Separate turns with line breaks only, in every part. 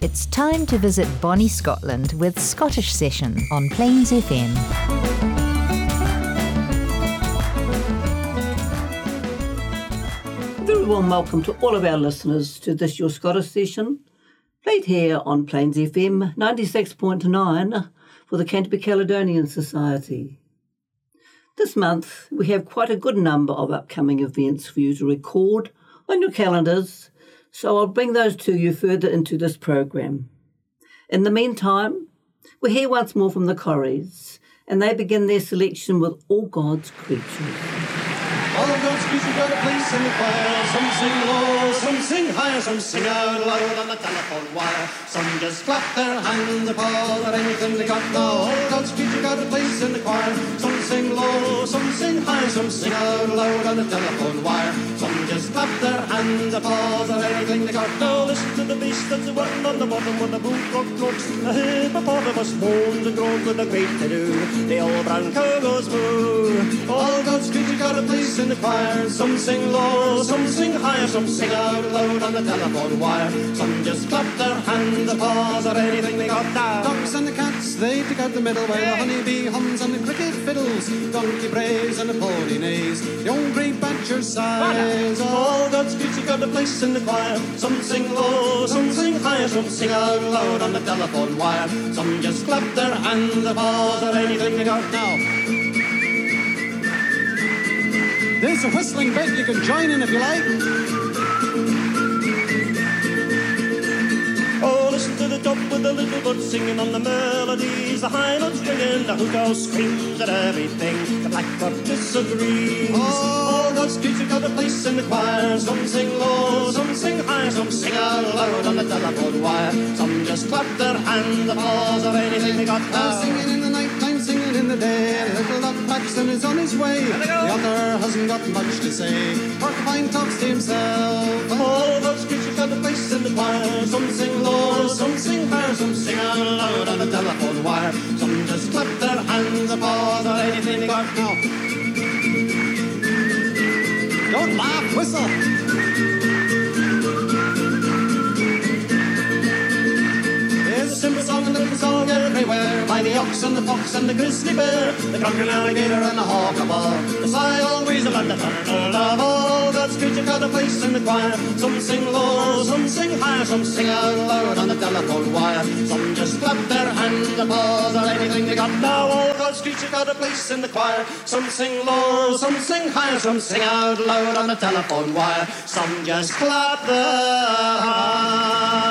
It's time to visit Bonnie, Scotland with Scottish Session on Plains FM.
Very warm welcome to all of our listeners to this your Scottish session, played here on Plains FM 96.9 for the Canterbury Caledonian Society. This month we have quite a good number of upcoming events for you to record on your calendars so I'll bring those to you further into this program. In the meantime, we hear once more from the Corries, and they begin their selection with All God's Creatures.
All of God's creatures got a place in the choir. Some sing low, some sing higher, some sing out loud on the telephone wire. Some just clap their hands or paws or anything they got. No, all God's creatures got a place in the choir. Some sing low, some sing high, some sing out loud on the telephone wire. Some just clap their hands paws or anything they got. Now listen to the beast that's running on the bottom when the boot rock croaks. The hippopotamus moans and groans with a great to do. The old brown cow goes moo. All God's creatures got a place in the choir. Some sing low, some sing high, some sing out loud on the telephone wire. Some just clap their hands, paws, or anything they got down.
Dogs and the cats, they pick out the middle while the honeybee hums and the cricket fiddles. Donkey brays and the pony neighs. The old grey badger sighs. Oh.
All God's creatures got a place in the choir. Some sing low, some sing higher, some sing out loud on the telephone wire. Some just clap their hands, paws, or anything they got now.
There's a whistling bit you can join in if you like.
With the little bird singing on the melodies. The high notes ringing, the owl screams at everything. The blackbird disagrees. Oh, God's creatures got a place in the choir. Some sing low, some sing high, some sing aloud on the telephone wire. Some just clap their hands, applause, or anything they got.
Now singing in the night time, singing in the day. Little Doc Paxton is on his way. The other hasn't got much to say. Porcupine talks to himself.
All those creatures got a place in the choir. Some sing low, some sing high, some sing out loud on the telephone wire. Some just clap their hands, applause, or anything they got now.
Don't laugh, whistle.
Everywhere by the ox and the fox and the grizzly bear, the drunken alligator and the hawk above. The sigh always about the turtle of all God's creatures got a place in the choir. Some sing low, some sing high, some sing out loud on the telephone wire. Some just clap their hands, applause, or anything they got. Now all God's creatures got a place in the choir. Some sing low, some sing high, some sing out loud on the telephone wire. Some just clap their hands.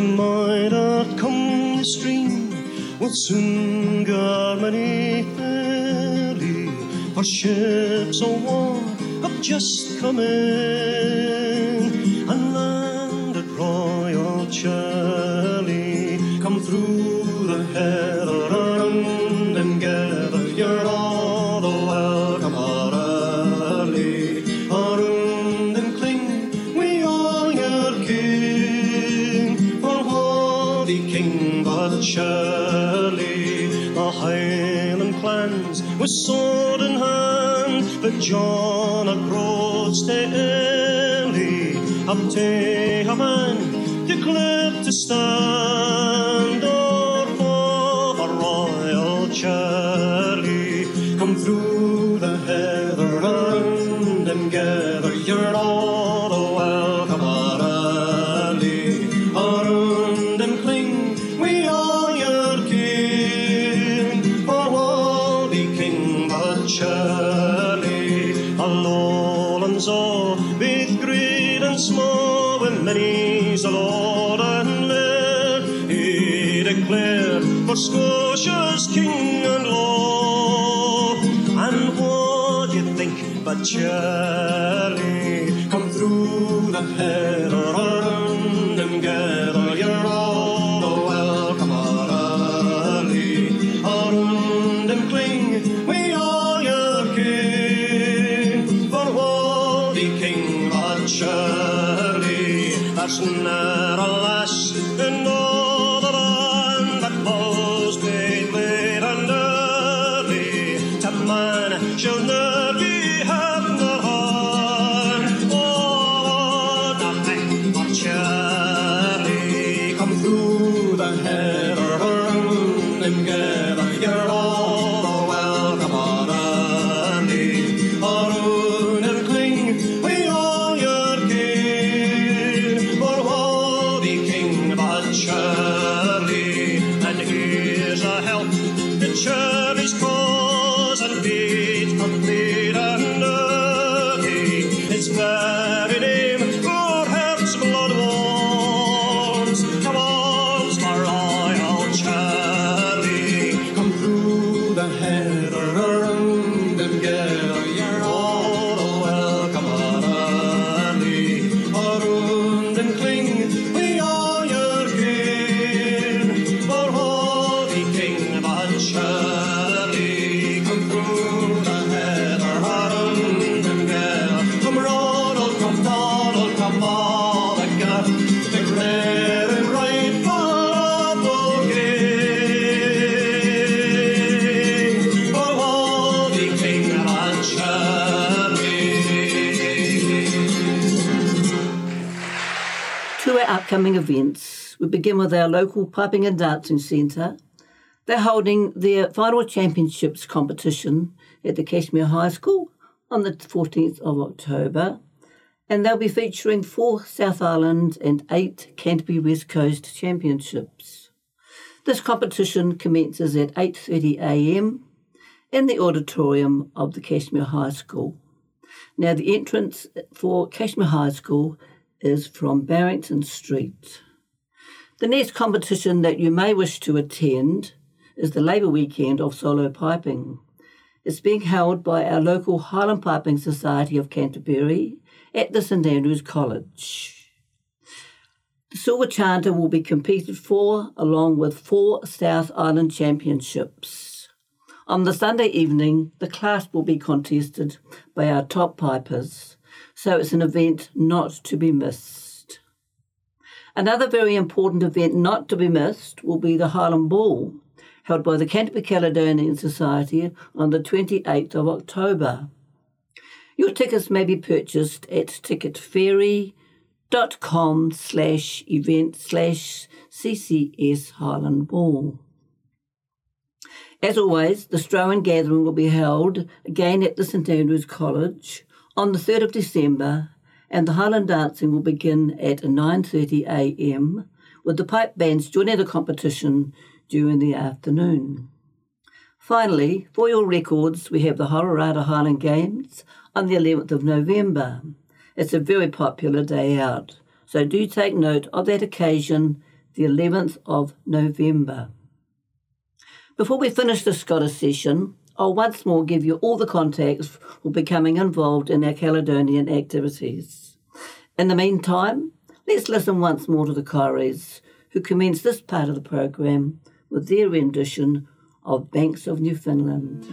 Moira come the stream will soon gar many ferry, for ships of war have just come in John approached the early, up to a man declared to stand help the church.
Upcoming events. We begin with our local piping and dancing centre. They're holding their final championships competition at the Cashmere High School on the 14th of October, and they'll be featuring four South Island and eight Canterbury West Coast championships. This competition commences at 8:30 a.m. in the auditorium of the Cashmere High School. Now, the entrance for Cashmere High School is from Barrington Street. The next competition that you may wish to attend is the Labour Weekend of Solo Piping. It's being held by our local Highland Piping Society of Canterbury at the St Andrews College. The Silver Chanter will be competed for along with four South Island Championships. On the Sunday evening, the class will be contested by our top pipers so it's an event not to be missed. Another very important event not to be missed will be the Highland Ball, held by the Canterbury Caledonian Society on the 28th of October. Your tickets may be purchased at ticketfairy.com slash event slash CCS Highland Ball. As always, the Strowan Gathering will be held again at the St Andrews College on the 3rd of December, and the Highland dancing will begin at 9:30 a.m. with the pipe bands joining the competition during the afternoon. Finally, for your records, we have the Hororata Highland Games on the 11th of November. It's a very popular day out, so do take note of that occasion, the 11th of November. Before we finish the Scottish session, I'll once more give you all the contacts for becoming involved in our Caledonian activities. In the meantime, let's listen once more to the Corries, who commence this part of the program with their rendition of Banks of Newfoundland.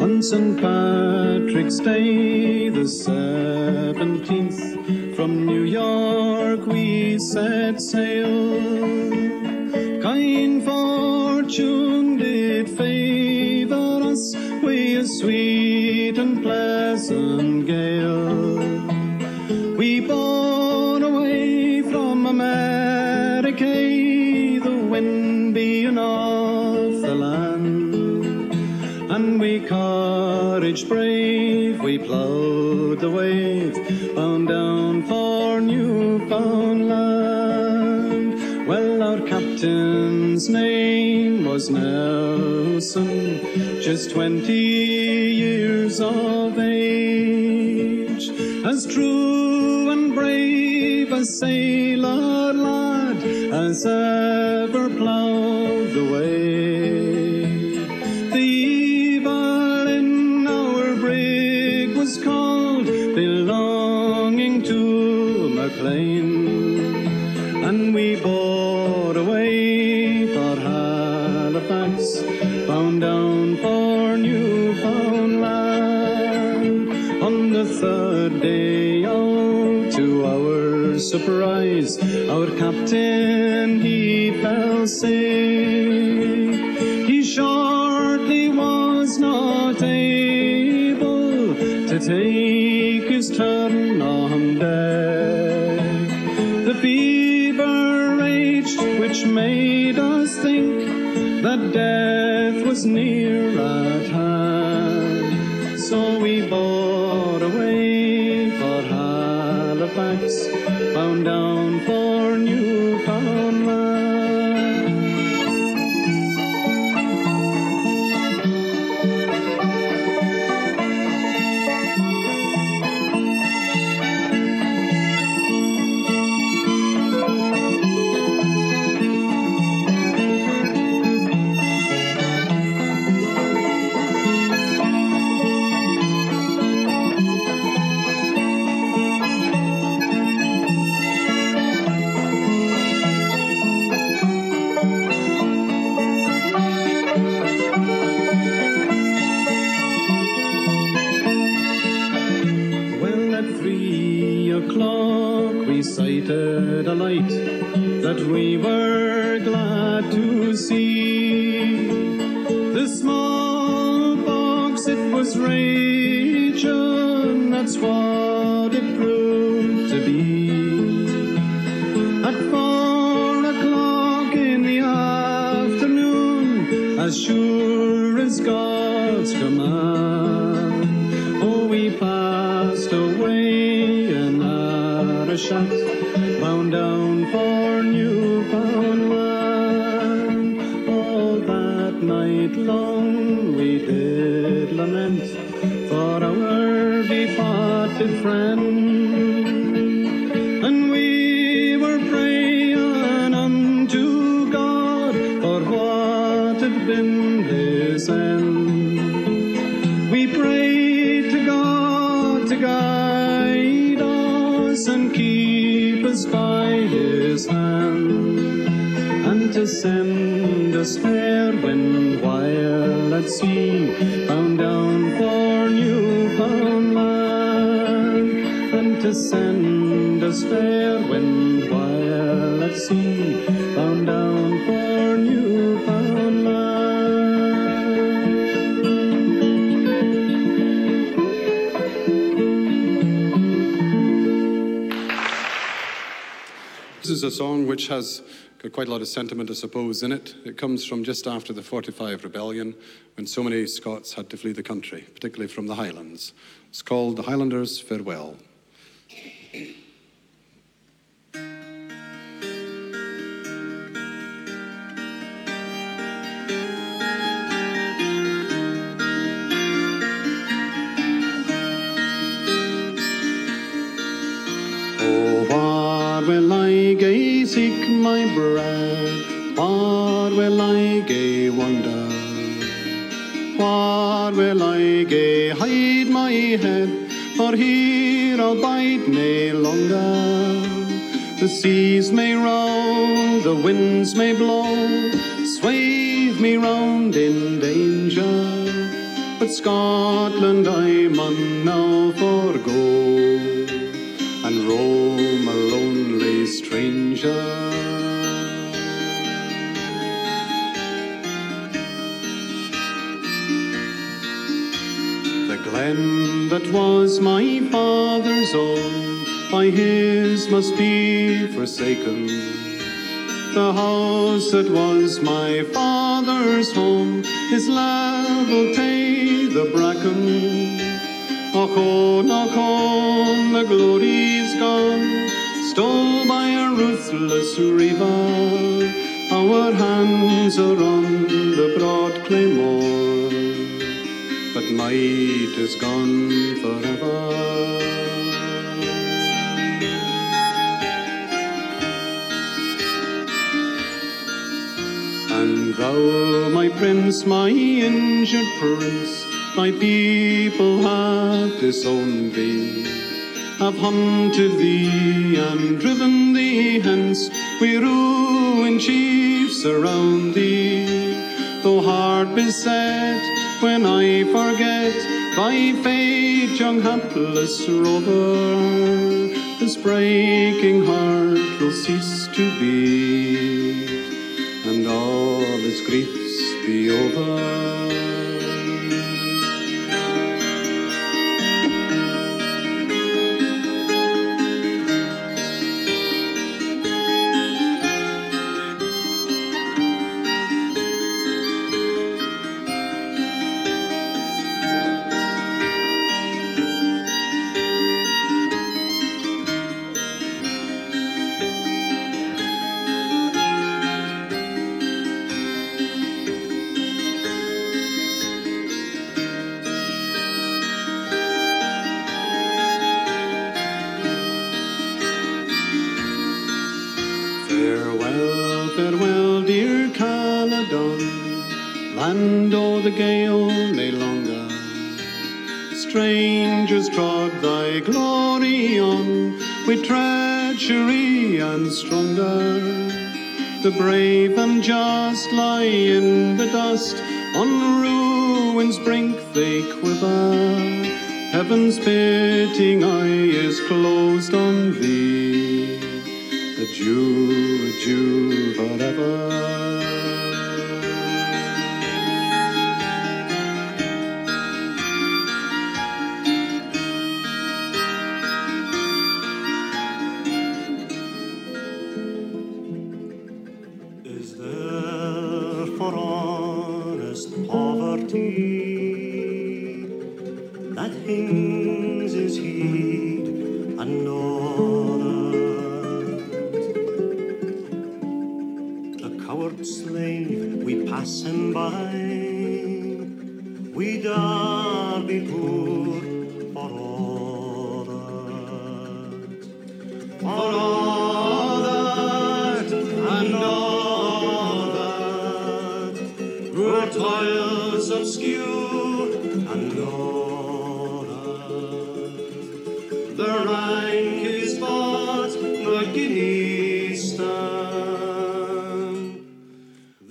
On St. Patrick's Day, the 17th from New York we set sail. Kind fortune did favor us with a sweet and pleasant gale. We bore away from America, the wind being off the land, and we courage brave, we plowed just twenty years of age. As true and brave a sailor lad as ever our captain he fell sick. He shortly was not able to take his turn on deck. The fever raged, which made us think that death was near at hand. So we bore away for Halifax, bound down for for Newfoundland. All that night long we did lament for our departed friend. Send us fair wind while at sea, bound down for Newfoundland, and to send us fair wind while at sea, bound down for Newfoundland.
This is a song which has got quite a lot of sentiment, I suppose, in it. It comes from just after the 45 rebellion, when so many Scots had to flee the country, particularly from the Highlands. It's called The Highlanders' Farewell.
My bread? Where will I gae wander? Where will I gae hide my head? For here I'll bide nae longer. The seas may roll, the winds may blow, swathe me round in danger. But Scotland I mun now forgo and roam a lonely stranger. The glen that was my father's own, by his must be forsaken. The house that was my father's home is level tae the bracken. Och on, och on, the glory's gone, stole by a ruthless river. Our hands are on the broad claymore, but might is gone forever. And thou, my prince, my injured prince, thy people have disowned thee, have hunted thee and driven thee hence. We ruined chiefs around thee, though heart beset when I forget thy fate, young hapless rover. This breaking heart will cease to beat, and all its griefs be over. and o'er the gale lay longer. Strangers trod thy glory on with treachery and stronger. The brave and just lie in the dust, on ruin's brink they quiver. Heaven's pitying eye is closed on thee, a Jew, a Jew forever.
your honest poverty that hinders.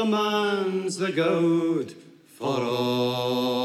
the man's the goat for all.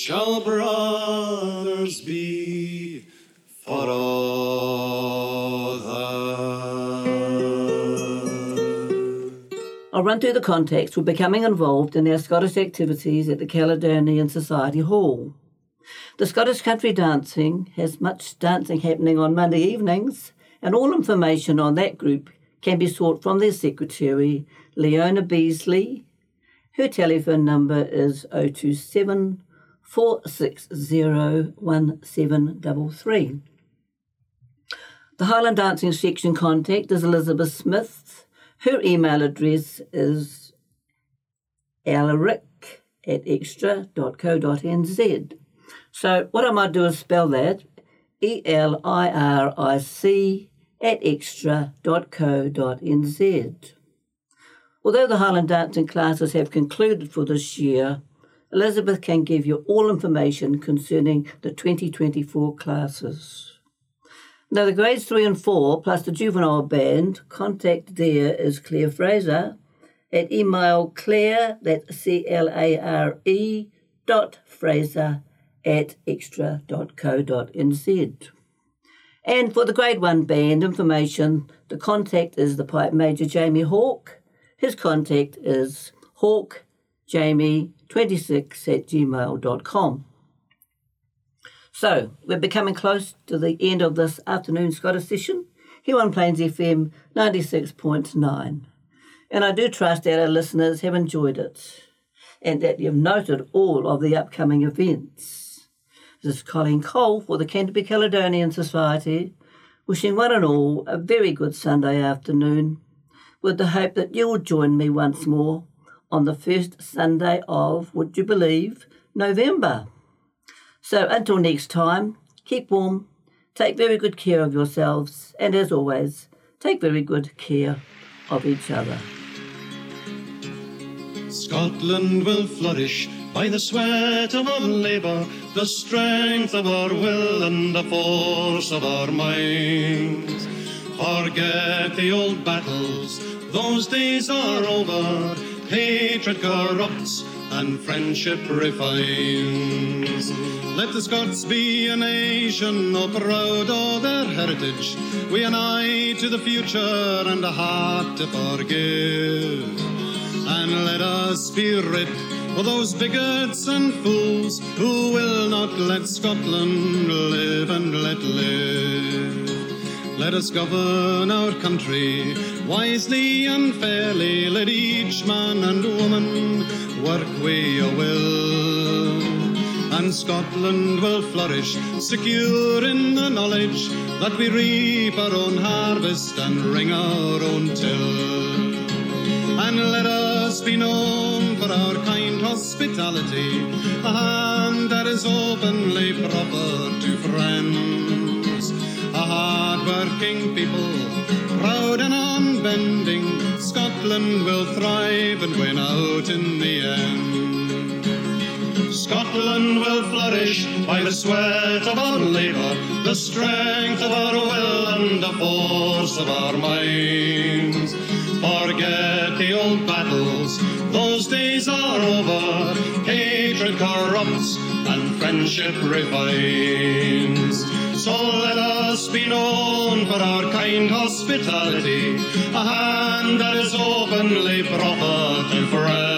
shall brothers be for
I'll run through the context for becoming involved in our Scottish activities at the Caledonian Society Hall. The Scottish country dancing has much dancing happening on Monday evenings, and all information on that group can be sought from their secretary, Leona Beasley. Her telephone number is 027 460 1733. The Highland Dancing section contact is Elizabeth Smith. Her email address is elric at extra.co.nz. So what I might do is spell that E L I R I C at extra.co.nz. Although the Highland dancing classes have concluded for this year, Elizabeth can give you all information concerning the 2024 classes. Now, the grades 3 and 4 plus the juvenile band, contact there is Claire Fraser at email claire, that's C L A R E dot Fraser at extra.co.nz. And for the grade 1 band information, the contact is the pipe major Jamie Hawke. His contact is hawkejamie26 at gmail.com. So, we're becoming close to the end of this afternoon Scottish session here on Plains FM 96.9. And I do trust that our listeners have enjoyed it and that you've noted all of the upcoming events. This is Colleen Cole for the Canterbury Caledonian Society, wishing one and all a very good Sunday afternoon, with the hope that you will join me once more on the first Sunday of, would you believe, November. So until next time, keep warm, take very good care of yourselves, and as always, take very good care of each other.
Scotland will flourish by the sweat of our labour, the strength of our will, and the force of our minds. Forget the old battles, those days are over. Hatred corrupts and friendship refines. Let the Scots be a nation, all proud of their heritage, with an eye to the future and a heart to forgive. And let us be rid of those bigots and fools who will not let Scotland live and let live. Let us govern our country wisely and fairly. Let each man and woman work with a will. And Scotland will flourish, secure in the knowledge that we reap our own harvest and wring our own till. And let us be known for our kind hospitality, a hand that is openly proffered to friends. A hard-working people, proud and unbending, Scotland will thrive and win out in the end. Scotland will flourish by the sweat of our labour, the strength of our will and the force of our minds. Forget the old battles, those days are over. Hatred corrupts and friendship refines. So let er us be known for our kind hospitality, a hand that is openly proffered to friends.